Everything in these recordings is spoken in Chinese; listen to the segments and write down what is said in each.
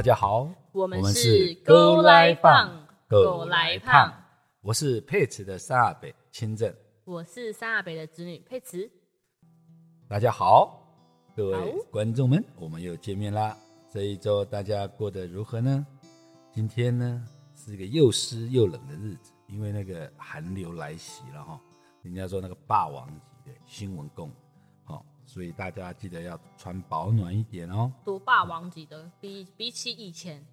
大家好，我们是是勾勾来来放放，狗狗来来胖胖。我是佩慈的沙北清正，我是三阿北的侄女佩慈。大家好，各位观众们，我们又见面啦。这一周大家过得如何呢？今天呢是一个又湿又冷的日子，因为那个寒流来袭了哈。人家说那个霸王级的新闻供，好，所以大家记得要穿保暖一点哦。多霸王级的，比比起以前，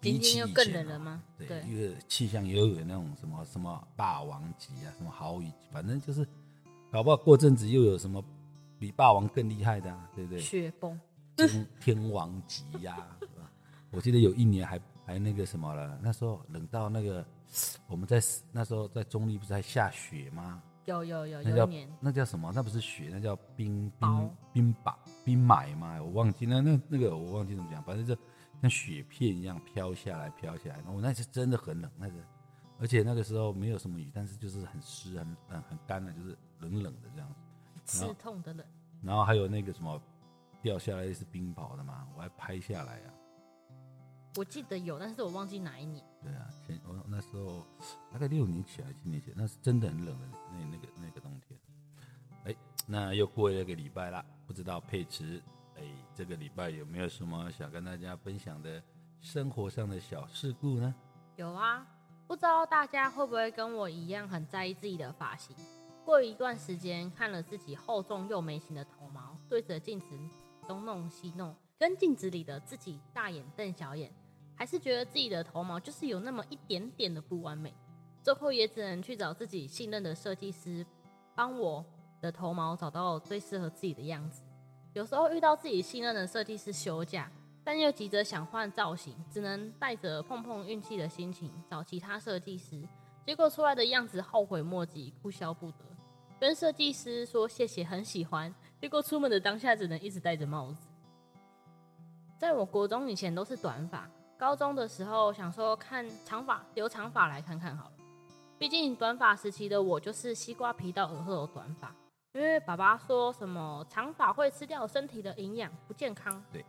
今天又更冷了吗？对，因为气象又有那种什么什么霸王级啊，什么豪雨级，反正就是搞不好过阵子又有什么比霸王更厉害的、啊，对不对？雪崩。天天王级呀、是吧？我记得有一年还还那个什么了，那时候冷到那个我们在那时候在中立不是还下雪吗？有有有那叫有，那叫什么？那不是雪，那叫冰冰冰雹冰霾吗？我忘记那那那个我忘记怎么讲，反正就像雪片一样飘下来飘下来。我、那是真的很冷，那个而且那个时候没有什么雨，但是就是很湿很很很干的，就是冷冷的这样子。刺痛的冷。然后还有那个什么掉下来是冰雹的嘛，我还拍下来啊。我记得有，但是我忘记哪一年。对啊，前我那时候大概六年前还是七年前，那是真的很冷的那那个那个冬天。哎，那又过了一个礼拜啦，不知道佩慈哎这个礼拜有没有什么想跟大家分享的生活上的小事故呢？有啊，不知道大家会不会跟我一样很在意自己的发型？过一段时间看了自己厚重又眉形的头毛，对着镜子东弄西弄，跟镜子里的自己大眼瞪小眼，还是觉得自己的头毛就是有那么一点点的不完美。最后也只能去找自己信任的设计师，帮我的头毛找到最适合自己的样子。有时候遇到自己信任的设计师休假，但又急着想换造型，只能带着碰碰运气的心情找其他设计师，结果出来的样子后悔莫及，哭笑不得。跟设计师说谢谢，很喜欢，结果出门的当下只能一直戴着帽子。在我国中以前都是短发，高中的时候想说看长发留长发来看看好了，毕竟短发时期的我就是西瓜皮到耳后的短发。因为爸爸说什么长发会吃掉身体的营养，不健康。对，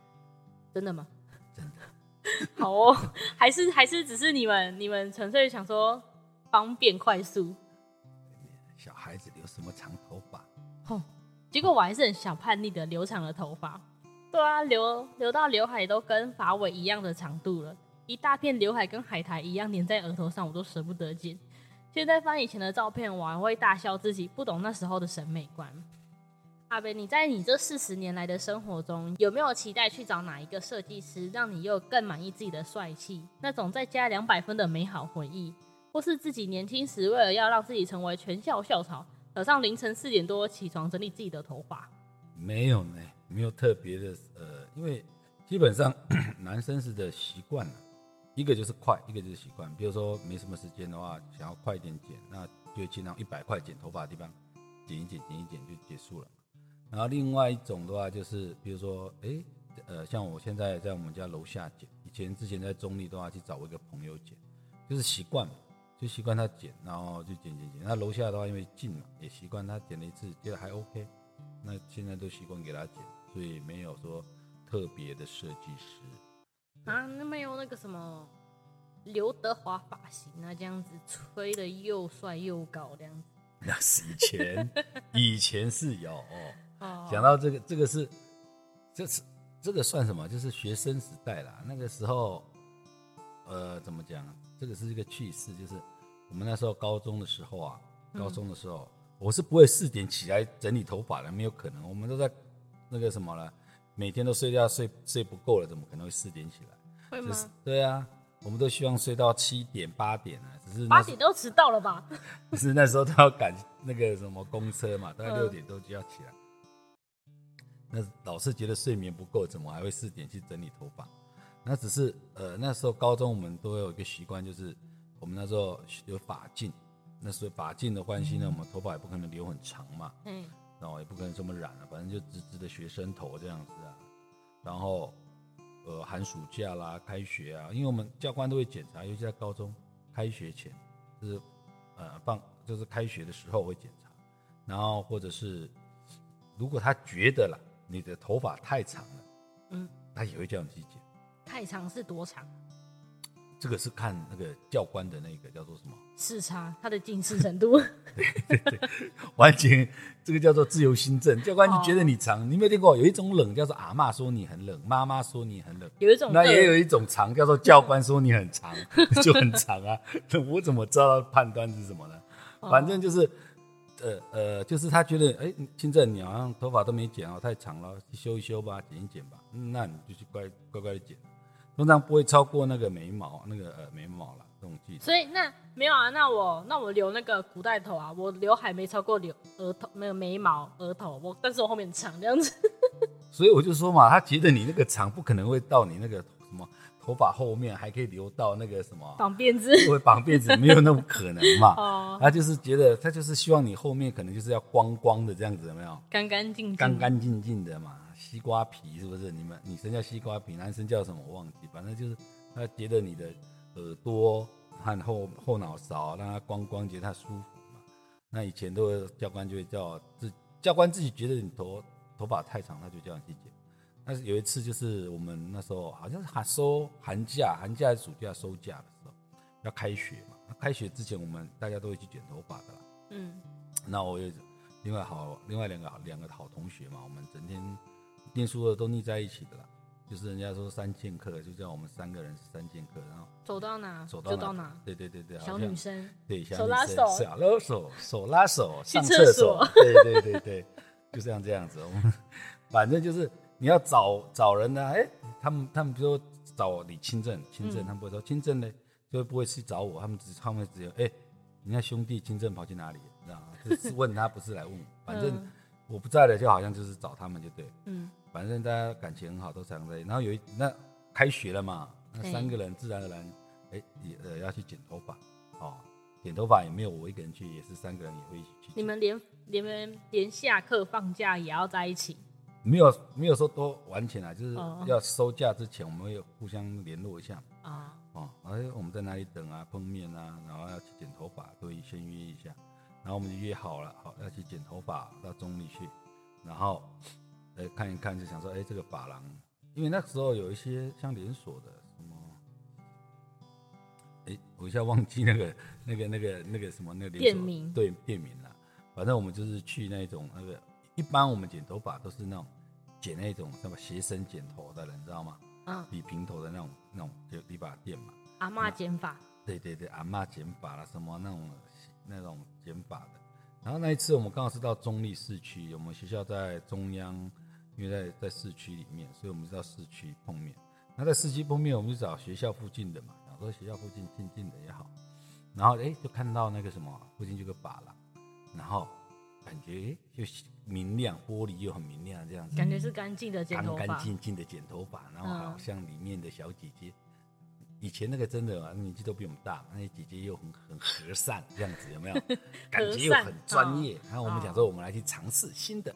真的吗？真的。好哦，还是还是只是你们你们纯粹想说方便快速，小孩子留什么长头发？哼、结果我还是很小叛逆的留长了头发。对啊，留留到刘海都跟发尾一样的长度了，一大片刘海跟海苔一样粘在额头上，我都舍不得剪。现在翻以前的照片，我还会大笑自己不懂那时候的审美观。阿北，你在你这四十年来的生活中，有没有期待去找哪一个设计师，让你又更满意自己的帅气？那种再加两百分的美好回忆，或是自己年轻时为了要让自己成为全校校草，早上凌晨四点多起床整理自己的头发？没有呢，没有特别的呃，因为基本上 男生是的习惯了，一个就是快，一个就是习惯。比如说没什么时间的话，想要快一点剪，那就尽量一百块剪头发的地方剪一剪，剪一剪就结束了。然后另外一种的话就是，比如说，哎，呃，像我现在在我们家楼下剪，以前之前在中立的话去找我一个朋友剪，就是习惯嘛，就习惯他剪，然后就剪剪剪。那楼下的话因为近嘛，也习惯他剪了一次，觉得还 OK。那现在都习惯给他剪，所以没有说特别的设计师。啊，那没有那个什么刘德华发型啊，这样子吹的又帅又高这样子。那是以前，以前是有。哦，讲到这个，这个是，这是这个算什么？就是学生时代啦。那个时候，呃，怎么讲？这个是一个趣事，就是我们那时候高中的时候啊，高中的时候，我是不会四点起来整理头发的，没有可能。我们都在那个什么了，每天都睡觉睡睡不够了，怎么可能会四点起来？会吗？就是对啊，我们都希望睡到七点八点啊，只是八点都迟到了吧？只是那时候都要赶那个什么公车嘛，大概嗯六点多就要起来。那老是觉得睡眠不够，怎么还会四点去整理头发？那只是呃那时候高中我们都有一个习惯，就是我们那时候有发镜，那时候发镜的关系呢，我们头发也不可能留很长嘛，嗯，然后也不可能这么染啊，反正就直直的学生头这样子啊。然后呃寒暑假啦、开学啊，因为我们教官都会检查，尤其在高中开学前，就是呃放就是开学的时候会检查，然后或者是如果他觉得啦，你的头发太长了，嗯，他也会叫你去剪。太长是多长？这个是看那个教官的那个叫做什么？视差，他的近视程度。完全这个叫做自由心证。教官就觉得你长，你没有听过有一种冷叫做阿嬷说你很冷，妈妈说你很冷。有一种那也有一种长叫做教官说你很长，就很长啊。那我怎么知道判断是什么呢？反正就是，呃呃，就是他觉得，哎，清正你好像头发都没剪哦，太长了，修一修吧，剪一剪吧。嗯那你就去乖乖乖的剪，通常不会超过那个眉毛，那个呃眉毛了这种距离。所以那没有啊，那我那我留那个古代头啊，我刘海没超过留额头那个眉毛额头，我但是我后面长这样子。所以我就说嘛，他觉得你那个长不可能会到你那个什么头发后面，还可以留到那个什么，绑辫子。会绑辫子，没有那么可能嘛。哦，他就是觉得，他就是希望你后面可能就是要光光的这样子，有没有？干干净净。干干净净的嘛，西瓜皮是不是？你们女生叫西瓜皮，男生叫什么我忘记，反正就是他觉得你的耳朵和后后脑勺让他光光，觉得他舒服嘛。那以前都教官就会叫自教官自己觉得你头头发太长，他就叫你去剪。但是有一次就是我们那时候好像是寒收寒假，寒假暑假收假的时候要开学嘛。那开学之前我们大家都会去剪头发的啦。嗯，那我有另外好另外两个两个好同学嘛，我们整天念书的都腻在一起的啦。就是人家说三剑客，就叫我们三个人是三剑客，然后走到哪走到哪。对对对对，小女生对小手拉女生手手拉手，手拉手上厕所，厕对对对对，就这样这样子。我们反正就是你要找找人呢、哎、他们他们比如说找李清正，清正嗯他们不会说清正呢，就不会去找我，他们只他们只有哎、人家兄弟清正跑去哪里，知道吗？就是问他，不是来问我，反正 嗯我不在了，就好像就是找他们就对。嗯，反正大家感情很好，都常在。然后有一那开学了嘛，那三个人自然而然，哎、也呃要去剪头发，哦，剪头发也没有我一个人去，也是三个人也会一起去。你们连你们连下课放假也要在一起。没有没有说都完全啊，就是哦要收假之前，我们会互相联络一下啊，哦，哎，我们在哪里等啊，碰面啊，然后要去剪头发，都会先约一下，然后我们就约好了，好要去剪头发到中立去，然后呃看一看，就想说，哎，这个发廊，因为那时候有一些像连锁的什么，哎，我一下忘记那个那个那个那个什么那个店名对店名了，反正我们就是去那种那个，一般我们剪头发都是那种剪那种什么斜身剪头的人，你知道吗？嗯，比平头的那种那种就理发店嘛。阿嬷剪发，对对对，阿嬷剪发啦，什么那种那种剪发的。然后那一次我们刚好是到中立市区，我们学校在中央，因为在在市区里面，所以我们是到市区碰面。那在市区碰面，我们就找学校附近的嘛，想说学校附近近近的也好。然后哎，就看到那个什么，附近就有个把廊，然后感觉哎就明亮，玻璃又很明亮这样子。感觉是干净的剪干干头发。净净的剪头发，然后嗯好像里面的小姐姐，以前那个真的啊，年纪都比我们大，那些姐姐又很很和善，这样子有没有？感觉又很专业。然后我们讲说，我们来去尝试新的。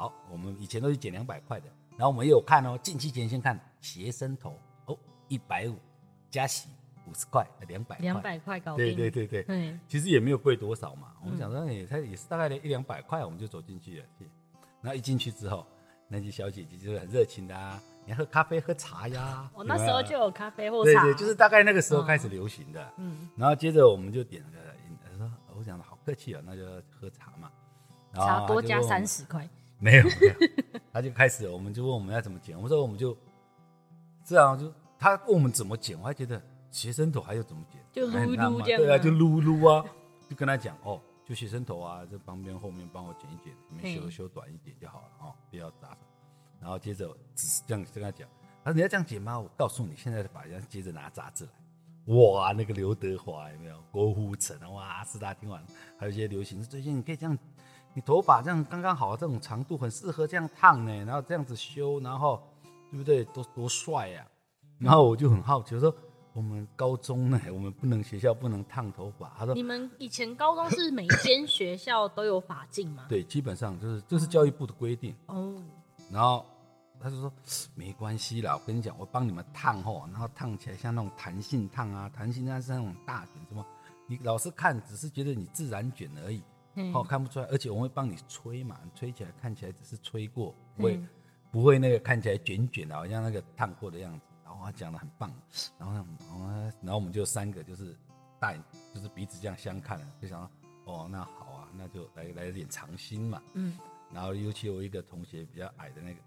好，我们以前都是减两百块的，然后我们也有看哦，近期前先看斜身头哦，一百五加洗五十块，两百两百块搞对定。对对对，对，其实也没有贵多少嘛。我们想说，也才也是大概一两百块，我们就走进去了。然后一进去之后，那些小姐姐就是很热情的啊，你要喝咖啡、喝茶呀。我那时候就有咖啡或茶。对对，就是大概那个时候开始流行的。嗯，然后接着我们就点了说我讲的好客气啊，那就喝茶嘛。茶多加三十块。没有没有，他就开始，我们就问我们要怎么剪，我们说我们就这样，就他问我们怎么剪，我还觉得学生头还有怎么剪，就撸撸这样对啊，啊就撸撸啊，就跟他讲哦，就学生头啊，这旁边后面帮我剪一剪，你们修修短一点就好了哦，不要扎。然后接着只是这样跟他讲，他说你要这样剪吗？我告诉你，现在的法人接着拿杂志来，哇，那个刘德华有没有？郭富城啊，哇，四大天王，还有一些流行，最近你可以这样，你头发这样刚刚好，这种长度很适合这样烫呢，然后这样子修，然后对不对？多多帅呀、然后我就很好奇，我说我们高中呢，我们不能学校不能烫头发。他说你们以前高中是每间学校都有发镜吗？对，基本上就是这是教育部的规定。哦，然后他就说没关系啦，我跟你讲，我帮你们烫哦，然后烫起来像那种弹性烫啊，弹性烫是那种大卷，什么你老师看只是觉得你自然卷而已，嗯哦看不出来，而且我会帮你吹嘛，吹起来看起来只是吹过，不会、嗯不会那个看起来卷卷的，好像那个烫过的样子。然后他讲的很棒，然后呢，然后我们就三个就是大眼，就是彼此这样相看，就想说哦，那好啊，那就来来点尝新嘛。嗯。然后尤其我一个同学比较矮的那个，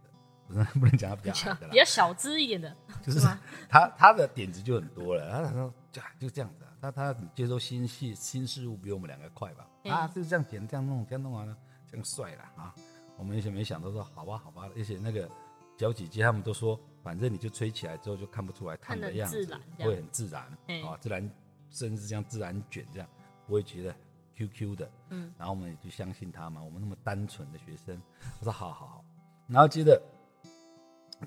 不能讲他 比较矮的，比较小资一点的，就是 他他的点子就很多了。他说就就这样子，他他接受新事新事物比我们两个快吧？啊，就是这样剪这样弄这样弄完了，这样帅了啊！我们以前没想到说好吧好吧，而且那个小姐姐他们都说，反正你就吹起来之后就看不出来烫的样子，会很自然啊，自然甚至这样自然卷这样，不会觉得。Q Q 的，嗯，然后我们也就相信他嘛，我们那么单纯的学生，我说好好好，然后接着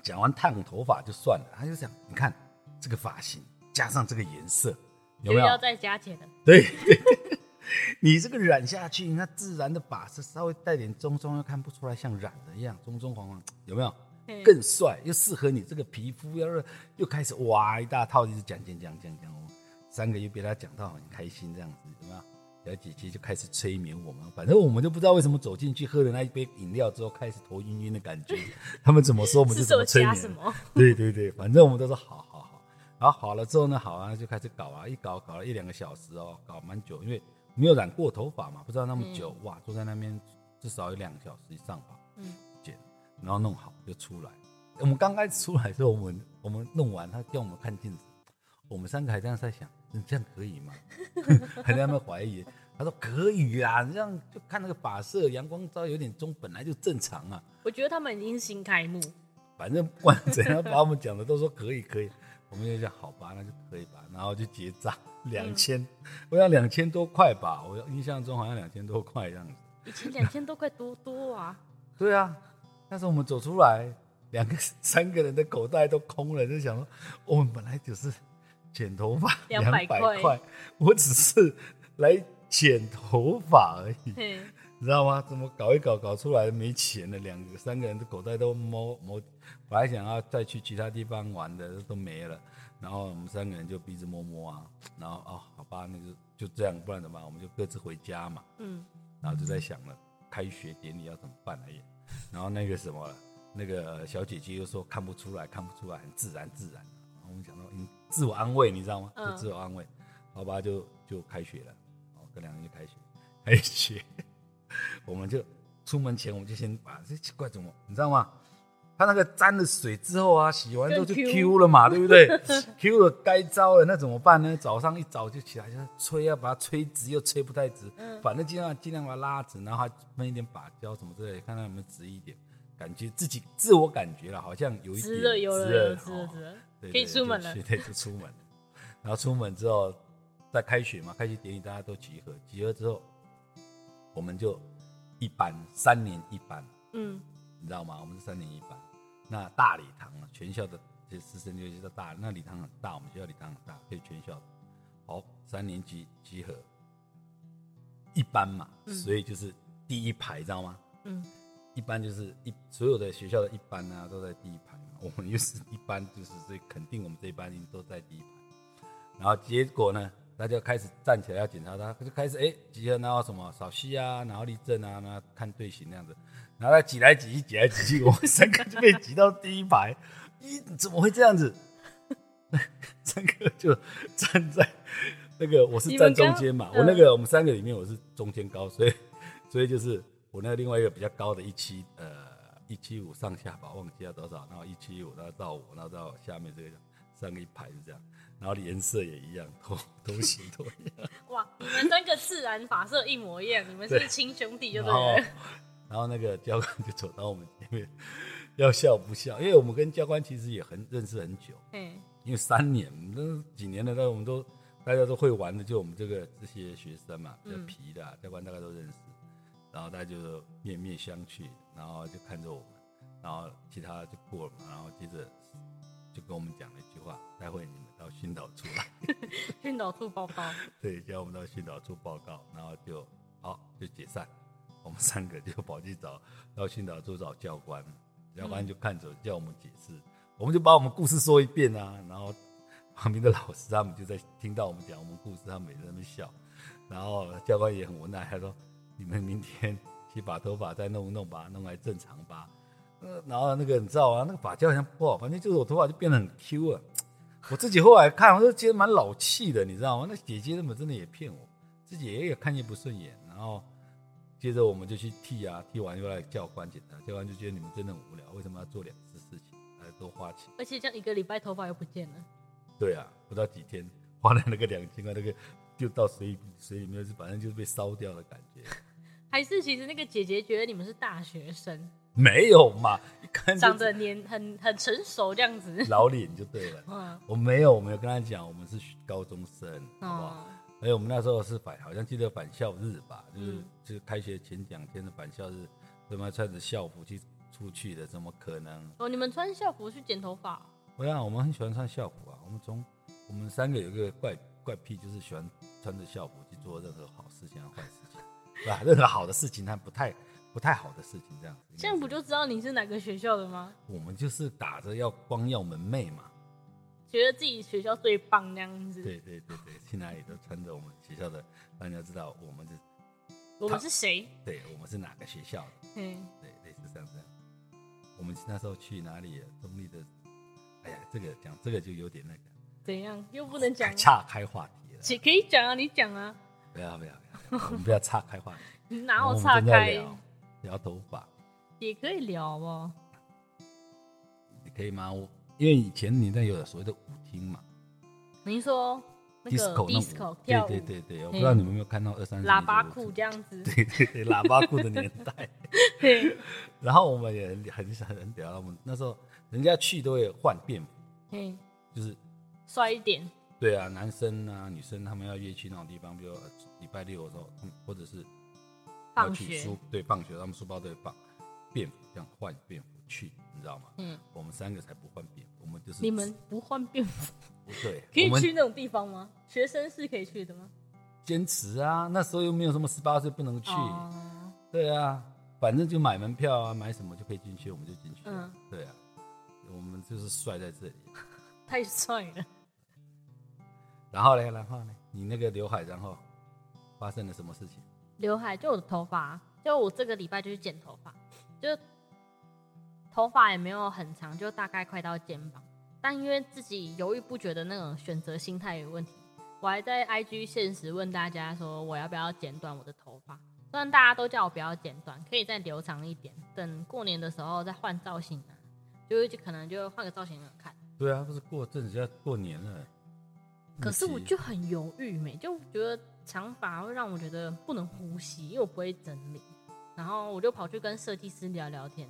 讲完烫头发就算了，他就想，你看这个发型加上这个颜色，有没有要再加钱的？对 对，你这个染下去，那自然的发色稍微带点棕棕，又看不出来像染的一样，棕棕黄黄，有没有？更帅，又适合你这个皮肤，要是又开始哇一大套，一直讲讲讲讲讲，我三个月被他讲到很开心这样子，有没有？小姐姐就开始催眠我们，反正我们就不知道为什么走进去喝了那一杯饮料之后，开始头晕晕的感觉。他们怎么说我们就怎么催眠。对对对，反正我们都说好好好。然后好了之后呢，好啊，就开始搞啊，一搞搞了一两个小时哦，搞蛮久，因为没有染过头发嘛，不知道那么久哇，坐在那边至少有两个小时以上吧。嗯，剪，然后弄好就出来。我们刚开始出来的时候，我们我们弄完，他叫我们看镜子，我们三个还这样在想。你这样可以吗？还在那边怀疑。他说可以啊，这样就看那个发色，阳光照有点中，本来就正常啊。我觉得他们已经新开幕。反正不管怎样，把我们讲的都说可以可以，我们就讲好吧，那就可以吧，然后就结账两千，我想两千多块吧，我印象中好像两千多块这样子。以前两千多块多多啊。对啊，但是我们走出来，两个三个人的口袋都空了，就想说我们本来就是。剪头发 两百块，我只是来剪头发而已，你知道吗？怎么搞一搞搞出来没钱了？两个三个人的口袋都摸摸，本来想要再去其他地方玩的都没了，然后我们三个人就鼻子摸摸啊，然后哦，好吧，那就就这样，不然怎么办？我们就各自回家嘛。嗯，然后就在想了，开学典礼要怎么办而已。然后那个什么，那个小姐姐又说看不出来，看不出来，很自然自然。我们讲到嗯。自我安慰，你知道吗？就自我安慰，好吧，就就开学了，哦，这两个就开学，开学，我们就出门前，我们就先把这奇怪怎么，你知道吗？他那个沾了水之后啊，洗完之后就 Q 了嘛，对不对？Q 了该糟了，那怎么办呢？早上一早就起来就吹，啊把它吹直又吹不太直，反正尽量尽量把它拉直，然后还喷一点把胶什么之类，看看有没有直一点，感觉自己自我感觉了，好像有一点直了，有了，直了，直了。可以出门了，对，就出门了。然后出门之后，在开学嘛，开学典礼大家都集合，集合之后，我们就一班，三年一班，嗯，你知道吗？我们是三年一班。那大礼堂啊，全校的这师生就叫大，那礼堂很大，我们学校礼堂很大，可以全校。好，三年级集合，一班嘛，所以就是第一排，知道吗？嗯，一般就是一所有的学校的一班啊，都在第一排。我们又是一般，就是这肯定我们这一班人都在第一排。然后结果呢，大家开始站起来要检查他，就开始哎集合，然后什么扫息啊，然后立正啊，然后看队形那样子。然后他挤来挤去，挤来挤去，我们三个就被挤到第一排。咦，怎么会这样子？三个就站在那个，我是站中间嘛，我那个我们三个里面我是中间高，所以所以就是我那个另外一个比较高的一期呃。一七五上下吧，忘记了多少，然后一七五，然后到五，然后到下面这个三个一排是这样，然后颜色也一样，头头型都一样。哇，你们三个自然发色一模一样，你们是亲兄弟就对了。然后那个教官就走到我们前面，要笑不笑？因为我们跟教官其实也很认识很久，嗯，因为三年，那几年了，那我们都大家都会玩的，就我们这个这些学生嘛，比较皮的，教官大概都认识。然后大家就面面相觑，然后就看着我们，然后其他就过了嘛，然后接着就跟我们讲了一句话：待会你们到训导处来，训导处报告。对，叫我们到训导处报告，然后就好就解散。我们三个就跑去找到训导处找教官，教官就看着叫我们解释，我们就把我们故事说一遍啊。然后旁边的老师他们就在听到我们讲我们故事，他们也在那边笑。然后教官也很无奈，他说。你们明天 去把头发再弄弄，把它弄来正常吧。呃然后那个你知道吗？那个发胶好像不好，反正就是我头发就变得很 Q 啊。我自己后来看，我就觉得蛮老气的，你知道吗？那姐姐他们真的也骗我，自己也也看见不顺眼，然后接着我们就去剃啊，剃完又来教官检查，教官就觉得你们真的很无聊，为什么要做两次事情，来多花钱？而且这样一个礼拜头发又不见了。对啊，不到几天花了那个两千块，那个就到水水里面，是反正就是被烧掉的感觉。还是其实那个姐姐觉得你们是大学生，没有嘛，一看就长得年很很成熟这样子。老脸就对了。嗯，我没有，我没有跟他讲，我们是高中生，好不好？哦，而且我们那时候是返，好像记得返校日吧，就是、嗯就是开学前两天的返校日，他妈穿着校服去出去的，怎么可能？哦，你们穿校服去剪头发？我想我们很喜欢穿校服啊，我们从我们三个有一个怪怪癖，就是喜欢穿着校服去做任何好事情和坏事情，对吧？任何好的事情和不太不太好的事情，这样子。这样不就知道你是哪个学校的吗？我们就是打着要光耀门楣嘛，觉得自己学校最棒那样子。对对对对，去哪里都穿着我们学校的，让人家知道我们是，我们是谁？对我们是哪个学校的，嗯，对，类似像这样。我们那时候去哪里？中立的，哎呀，这个讲这个就有点那个，怎样？又不能讲啊？岔开话题了。姐可以讲啊，你讲啊，不要不要不要，我们不要岔开话题。你哪有我岔开？聊聊头发，也可以聊哦。你可以吗？我因为以前年代有所谓的舞厅嘛。您说那个，disco 那 disco，跳舞，对对对对，我不知道你们有没有看到二三十喇叭裤这样子，对对对，喇叭裤的年代。对，然后我们也很很很屌，我们那时候人家去都会换便服，嗯，就是帅一点，对啊，男生啊女生他们要约去那种地方，比如呃礼拜六的时候，或者是要去放学书对放学，他们书包都会放便服，这样换便服去，你知道吗？嗯，我们三个才不换便服，我们就是你们不换便服不对，可以去那种地方吗？学生是可以去的吗？坚持啊，那时候又没有什么十八岁不能去，哦，对啊，反正就买门票啊，买什么就可以进去，我们就进去。嗯，对啊，我们就是帅在这里。太帅了。然后呢，然后呢，你那个刘海，然后发生了什么事情？刘海就我的头发，就我这个礼拜就去剪头发，就头发也没有很长，就大概快到肩膀。但因为自己犹豫不决的那种选择心态有问题，我还在 IG 现实问大家说我要不要剪短我的头发。虽然大家都叫我不要剪短，可以再留长一点，等过年的时候再换造型啊，就会可能就换个造型看。对啊，不是过阵子要过年了。可是我就很犹豫没，就觉得长发会让我觉得不能呼吸，因为我不会整理。然后我就跑去跟设计师聊聊天，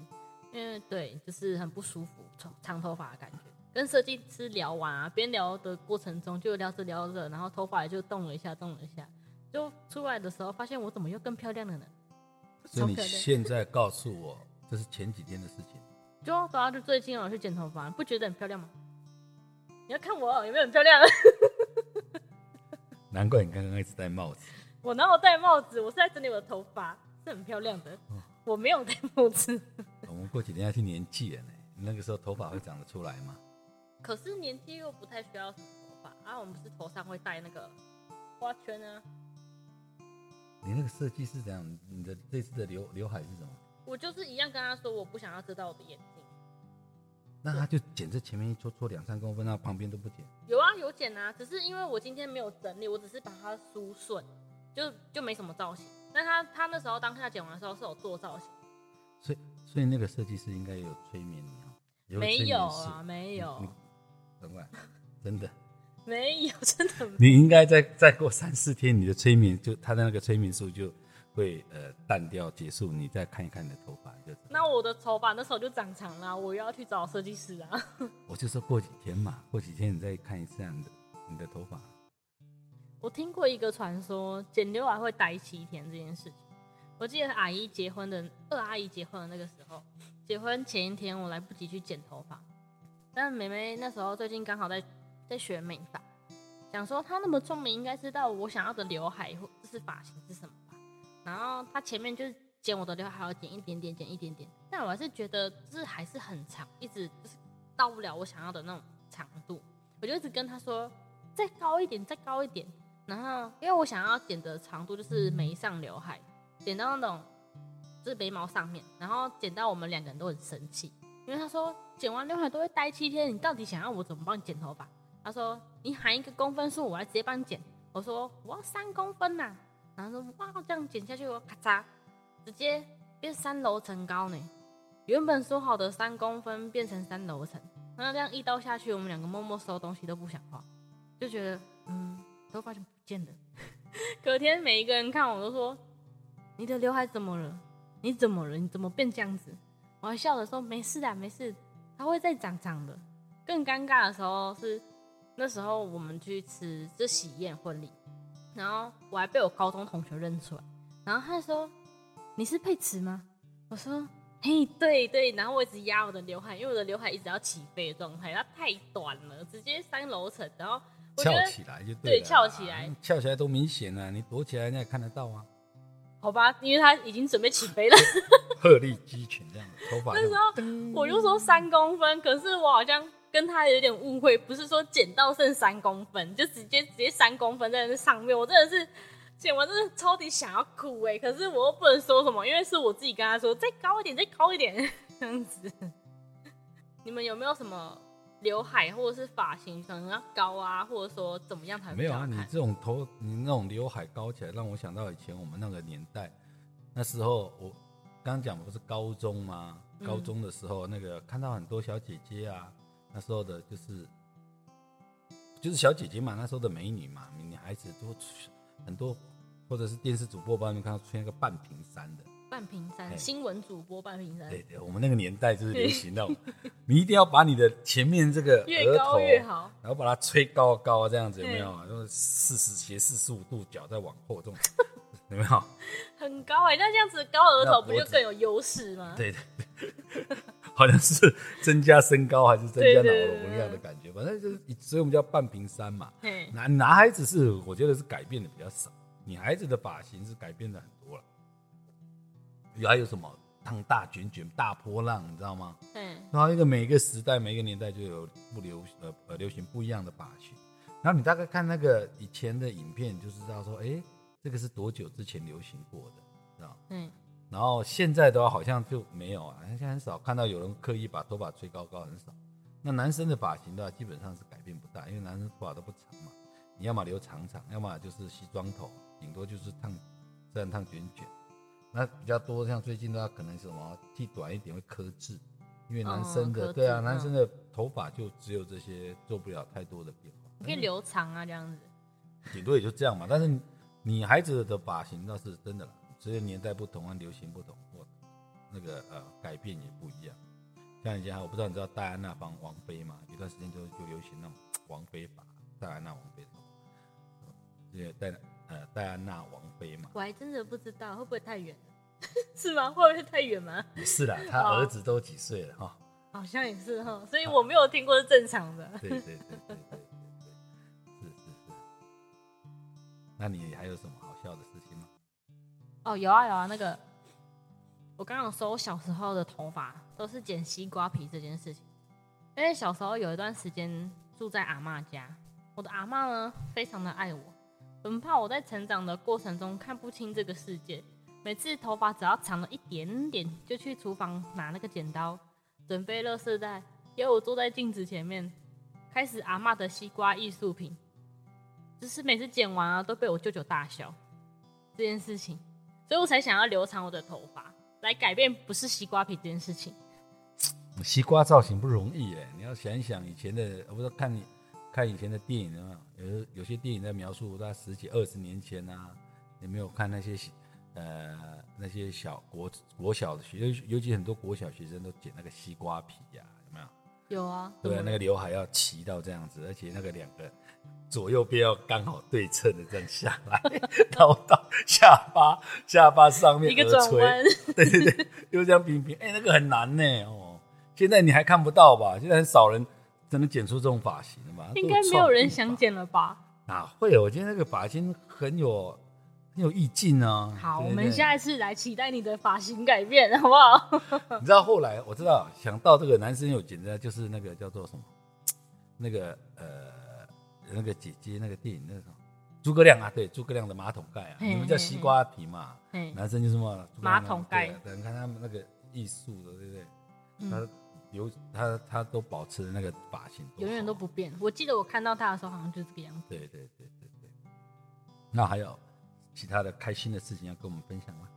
因为对，就是很不舒服，长长头发的感觉。跟设计师聊完啊，边聊的过程中就聊着聊着，然后头发也就动了一下，动了一下，就出来的时候发现我怎么又更漂亮了呢？所以你现在告诉我，这是前几天的事情。就等下就最近我去剪头发，不觉得很漂亮吗？你要看我有没有很漂亮？难怪你刚刚一直戴帽子。我哪有戴帽子？我是在整理我的头发，是很漂亮的。我没有戴帽子，我们过几天要去年纪了呢，那个时候头发会长得出来吗？可是年纪又不太需要什么头发啊。我们不是头上会戴那个花圈啊。你那个设计是怎样？你的这次的刘刘海是什么？我就是一样跟他说，我不想要遮到我的眼睛。那他就剪这前面一撮撮两三公分，那旁边都不剪。有啊，有剪啊，只是因为我今天没有整理，我只是把它梳顺，就就没什么造型。但他他那时候当下剪完的时候是有做造型，所以所以那个设计师应该有催眠你没有啊，没有你，等会，真的，没有，真的没有。你应该再再过三四天，你的催眠就他的那个催眠术就会呃淡掉结束，你再看一看你的头发就。那我的头发那时候就长长了，我又要去找设计师啊。我就说过几天嘛，过几天你再看一下你的你的头发。我听过一个传说，剪刘海会待七天这件事情。我记得阿姨结婚的二阿姨结婚的那个时候，结婚前一天我来不及去剪头发，但妹妹那时候最近刚好在在学美发，想说她那么聪明，应该知道我想要的刘海或就是发型是什么吧。然后他前面就是剪我的刘海，还要剪一点点，剪一点点，但我还是觉得就是还是很长，一直就是到不了我想要的那种长度。我就一直跟他说再高一点，再高一点。然后，因为我想要剪的长度就是眉上刘海，剪到那种就是眉毛上面，然后剪到我们两个人都很生气，因为他说剪完刘海都会待七天，你到底想要我怎么帮你剪头发？他说你喊一个公分数，我来直接帮你剪。我说我要三公分呐、然后说哇这样剪下去，我咔嚓，直接变三楼层高呢。原本说好的三公分变成三楼层，那这样一刀下去，我们两个默默收东西都不想画，就觉得嗯，头发就不见了。隔天每一个人看我都说：“你的刘海怎么了？你怎么了？你怎么变这样子？”我还笑着说：“没事的，没事，它会再长长的。”更尴尬的时候是那时候我们去吃这喜宴婚礼，然后我还被我高中同学认出来，然后他说：“你是佩慈吗？”我说：“嘿，对对。”然后我一直压我的刘海，因为我的刘海一直要起飞的状态，它太短了，直接三楼层，然后。我觉翘得起来就对翘起来，翘起来多明显啊！你躲起来人家也看得到啊，好吧，因为他已经准备起飞了。鹤立鸡群这样，头发 那时候我就说三公分，可是我好像跟他有点误会，不是说剪到剩三公分，就直接直接三公分在那上面，我真的是剪完真的超级想要哭哎、可是我又不能说什么，因为是我自己跟他说再高一点，再高一点这样子。你们有没有什么刘海或者是发型可能要高啊，或者说怎么样才没有啊，你这种头，你那种刘海高起来，让我想到以前我们那个年代，那时候我刚刚讲不是高中吗？高中的时候，那个看到很多小姐姐啊，那时候的就是就是小姐姐嘛，那时候的美女嘛，女孩子都很多，或者是电视主播帮你们看到出现一个半屏山的，半屏山新闻主播半屏山，对对，我们那个年代就是流行那种，你一定要把你的前面这个越高额头越好。然后把它吹高高这样子有没有？用四十斜四十五度角再往后这种，有没有？很高哎、那这样子高额头不就更有优势吗？对对对，好像是增加身高还是增加脑对对对容一样的感觉，反正就是，所以我们叫半屏山嘛。嘿，男男孩子是我觉得是改变的比较少，女孩子的发型是改变的很多了。有还有什么烫大卷卷、大波浪，你知道吗？嗯，然后一个每一个时代、每一个年代就有不流呃呃流行不一样的发型。然后你大概看那个以前的影片，你就知道说，哎，这个是多久之前流行过的，知道吗？嗯，然后现在的话好像就没有啊，现在很少看到有人刻意把头发吹高高，很少。那男生的发型的话，基本上是改变不大，因为男生头发都不长嘛，你要么留长长，要么就是西装头，顶多就是烫这样烫卷卷。那比较多，像最近的话，可能是什么剃短一点会克制，因为男生的、哦对啊，男生的头发就只有这些，做不了太多的变化。你可以留长啊，这样子。顶多也就这样嘛。但是女孩子的发型倒是真的了，随着年代不同啊，流行不同，或那个呃改变也不一样。像以前我不知道你知道戴安娜帮王妃嘛？有段时间就就流行那种王妃法，戴安娜王妃头，这个戴呃戴安娜王妃嘛。我还真的不知道会不会太远了，是吗？会不会太远吗？也是啦，他儿子都几岁了哈？好像也是哈，所以我没有听过是正常的。对对对对对对对，是是是。那你还有什么好笑的事情吗？哦，有啊有啊，那个我刚刚有说，我小时候的头发都是剪西瓜皮这件事情，因为小时候有一段时间住在阿嬷家，我的阿嬷呢非常的爱我，很怕我在成长的过程中看不清这个世界。每次头发只要长了一点点，就去厨房拿那个剪刀，准备乐色袋，给我坐在镜子前面，开始阿嬷的西瓜艺术品。就是每次剪完啊，都被我舅舅大笑这件事情，所以我才想要留长我的头发，来改变不是西瓜皮这件事情。西瓜造型不容易哎，你要想一想以前的，我不知道看你看以前的电影有没有？有有些电影在描述在十几二十年前啊，有没有看那些呃那些小国国小的学，尤尤其很多国小学生都剪那个西瓜皮呀、有没有？有啊，对啊，那个刘海要齐到这样子，而且那个两个左右边要刚好对称的这样下来，然后到下巴下巴上面一个垂转弯，对对对，又这样平平，哎、那个很难呢哦。现在你还看不到吧？现在很少人真的剪出这种发型了吧？应该没有人想剪了吧？哪会有？我觉得那个发型很有很有意境啊。好，对对对我们下一次来期待你的发型改变，好不好？你知道后来我知道想到这个男生有剪的，就是那个叫做什么，那个呃那个姐姐那个电影那个什么《诸葛亮啊，对，诸葛亮的马桶盖啊，嘿你们叫西瓜皮嘛，嘿，男生就是什么马桶盖对啊对你看他们那个艺术的，对不对？嗯他有他他都保持那个发型，永远都不变。我记得我看到他的时候，好像就是这个样子。对对对对对。那还有其他的开心的事情要跟我们分享吗？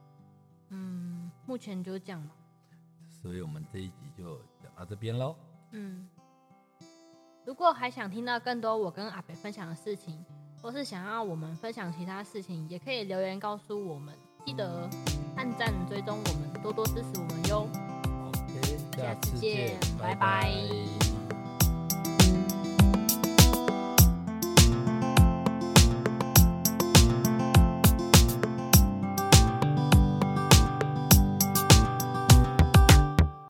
嗯，目前就这样吧。所以我们这一集就讲到这边喽。嗯，如果还想听到更多我跟阿北分享的事情，或是想要我们分享其他事情，也可以留言告诉我们。记得按赞、追踪我们，多多支持我们哟。OK，下下次次见拜拜